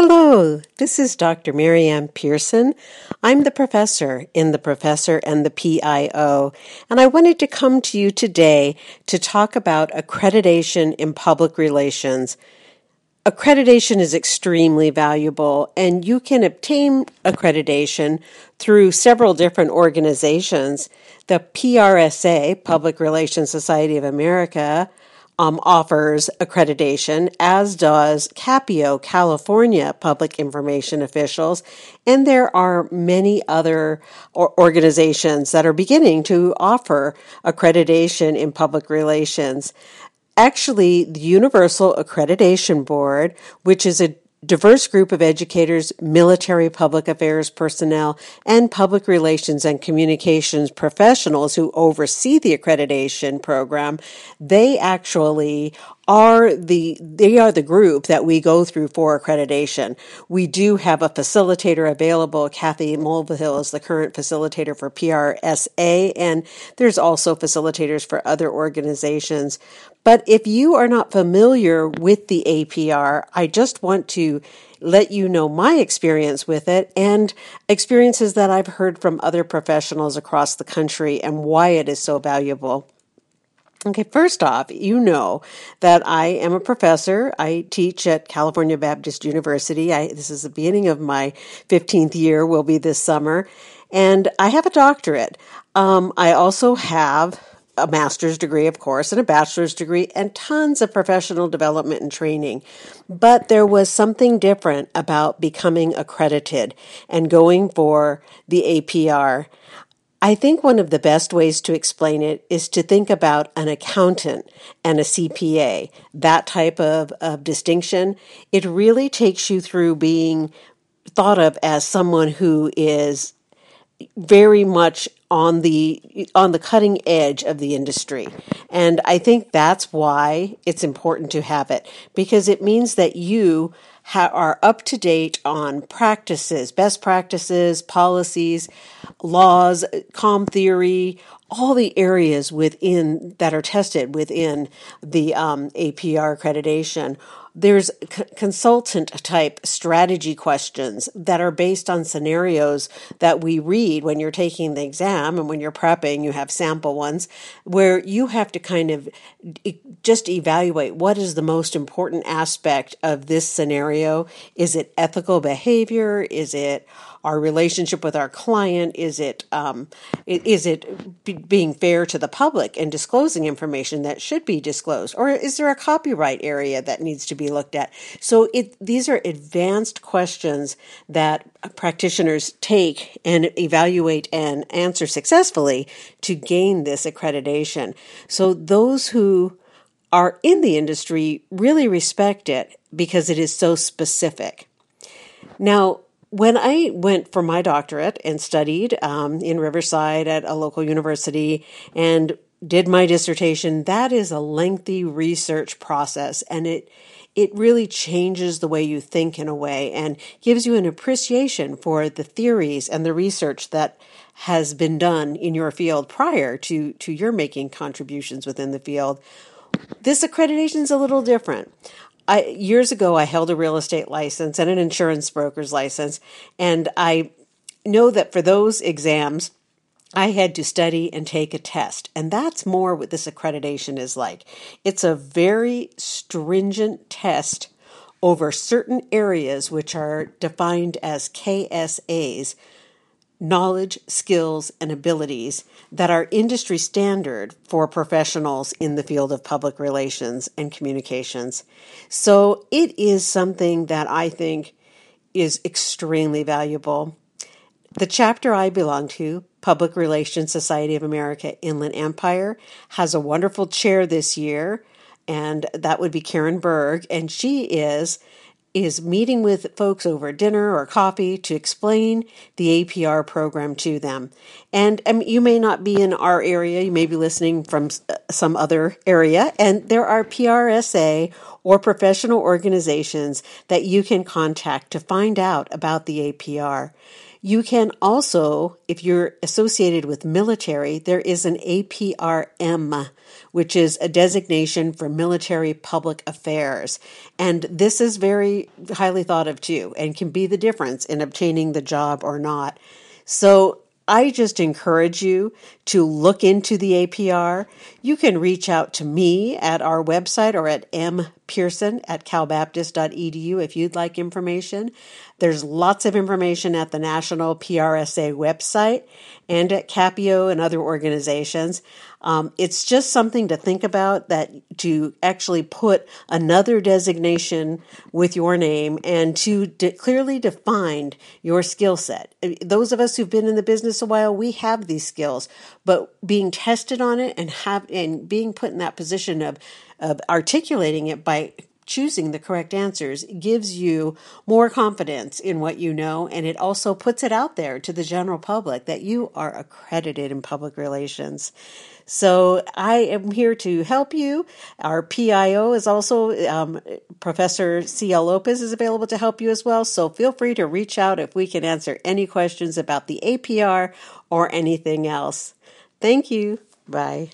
Hello, this is Dr. Marianne Pearson. I'm the professor in The Professor and the PIO, and I wanted to come to you today to talk about accreditation in public relations. Accreditation is extremely valuable, and you can obtain accreditation through several different organizations. The PRSA, Public Relations Society of America, um, offers accreditation, as does CAPIO, California Public Information Officials, and there are many other organizations that are beginning to offer accreditation in public relations. Actually, the Universal Accreditation Board, which is a diverse group of educators, military public affairs personnel, and public relations and communications professionals who oversee the accreditation program, they actually are the they are the group that we go through for accreditation. We do have a facilitator available. Kathy Mulvihill is the current facilitator for PRSA, and there's also facilitators for other organizations. But if you are not familiar with the APR, I just want to let you know my experience with it and experiences that I've heard from other professionals across the country and why it is so valuable. Okay, first off, you know that I am a professor. I teach at California Baptist University. I, this is the beginning of my 15th year, will be this summer. And I have a doctorate. Um, I also have a master's degree, of course, and a bachelor's degree, and tons of professional development and training. But there was something different about becoming accredited and going for the APR. I think one of the best ways to explain it is to think about an accountant and a CPA, that type of, of distinction. It really takes you through being thought of as someone who is very much on the on the cutting edge of the industry and i think that's why it's important to have it because it means that you ha- are up to date on practices, best practices, policies, laws, com theory, all the areas within that are tested within the um, APR accreditation. There's c- consultant type strategy questions that are based on scenarios that we read when you're taking the exam and when you're prepping you have sample ones where you have to kind of just evaluate what is the most important aspect of this scenario. Is it ethical behavior? Is it our relationship with our client? Is it um, is it b- being fair to the public and disclosing information that should be disclosed, or is there a copyright area that needs to be looked at? So it these are advanced questions that practitioners take and evaluate and answer successfully to gain this accreditation. So those who are in the industry really respect it because it is so specific. Now, when I went for my doctorate and studied um, in Riverside at a local university and did my dissertation, that is a lengthy research process and it it really changes the way you think in a way and gives you an appreciation for the theories and the research that has been done in your field prior to to your making contributions within the field. This accreditation is a little different. I, years ago, I held a real estate license and an insurance broker's license, and I know that for those exams, I had to study and take a test. And that's more what this accreditation is like. It's a very stringent test over certain areas which are defined as KSAs, knowledge, skills, and abilities that are industry standard for professionals in the field of public relations and communications. So it is something that I think is extremely valuable. The chapter I belong to, Public Relations Society of America Inland Empire, has a wonderful chair this year, and that would be Karen Berg, and she is is meeting with folks over dinner or coffee to explain the APR program to them. And um, you may not be in our area, you may be listening from uh, some other area, and there are PRSA or professional organizations that you can contact to find out about the APR. You can also, if you're associated with military, there is an APRM, which is a designation for military public affairs. And this is very highly thought of too and can be the difference in obtaining the job or not. So I just encourage you to look into the APR. You can reach out to me at our website or at mpearson at calbaptist.edu if you'd like information. There's lots of information at the National PRSA website and at CAPIO and other organizations. Um, it's just something to think about that to actually put another designation with your name and to de- clearly define your skill set. Those of us who've been in the business a while, we have these skills, but being tested on it and have and being put in that position of of articulating it by choosing the correct answers gives you more confidence in what you know and it also puts it out there to the general public that you are accredited in public relations. So I am here to help you. Our PIO is also um, Professor C.L. Lopez is available to help you as well. So feel free to reach out if we can answer any questions about the APR or anything else. Thank you. Bye.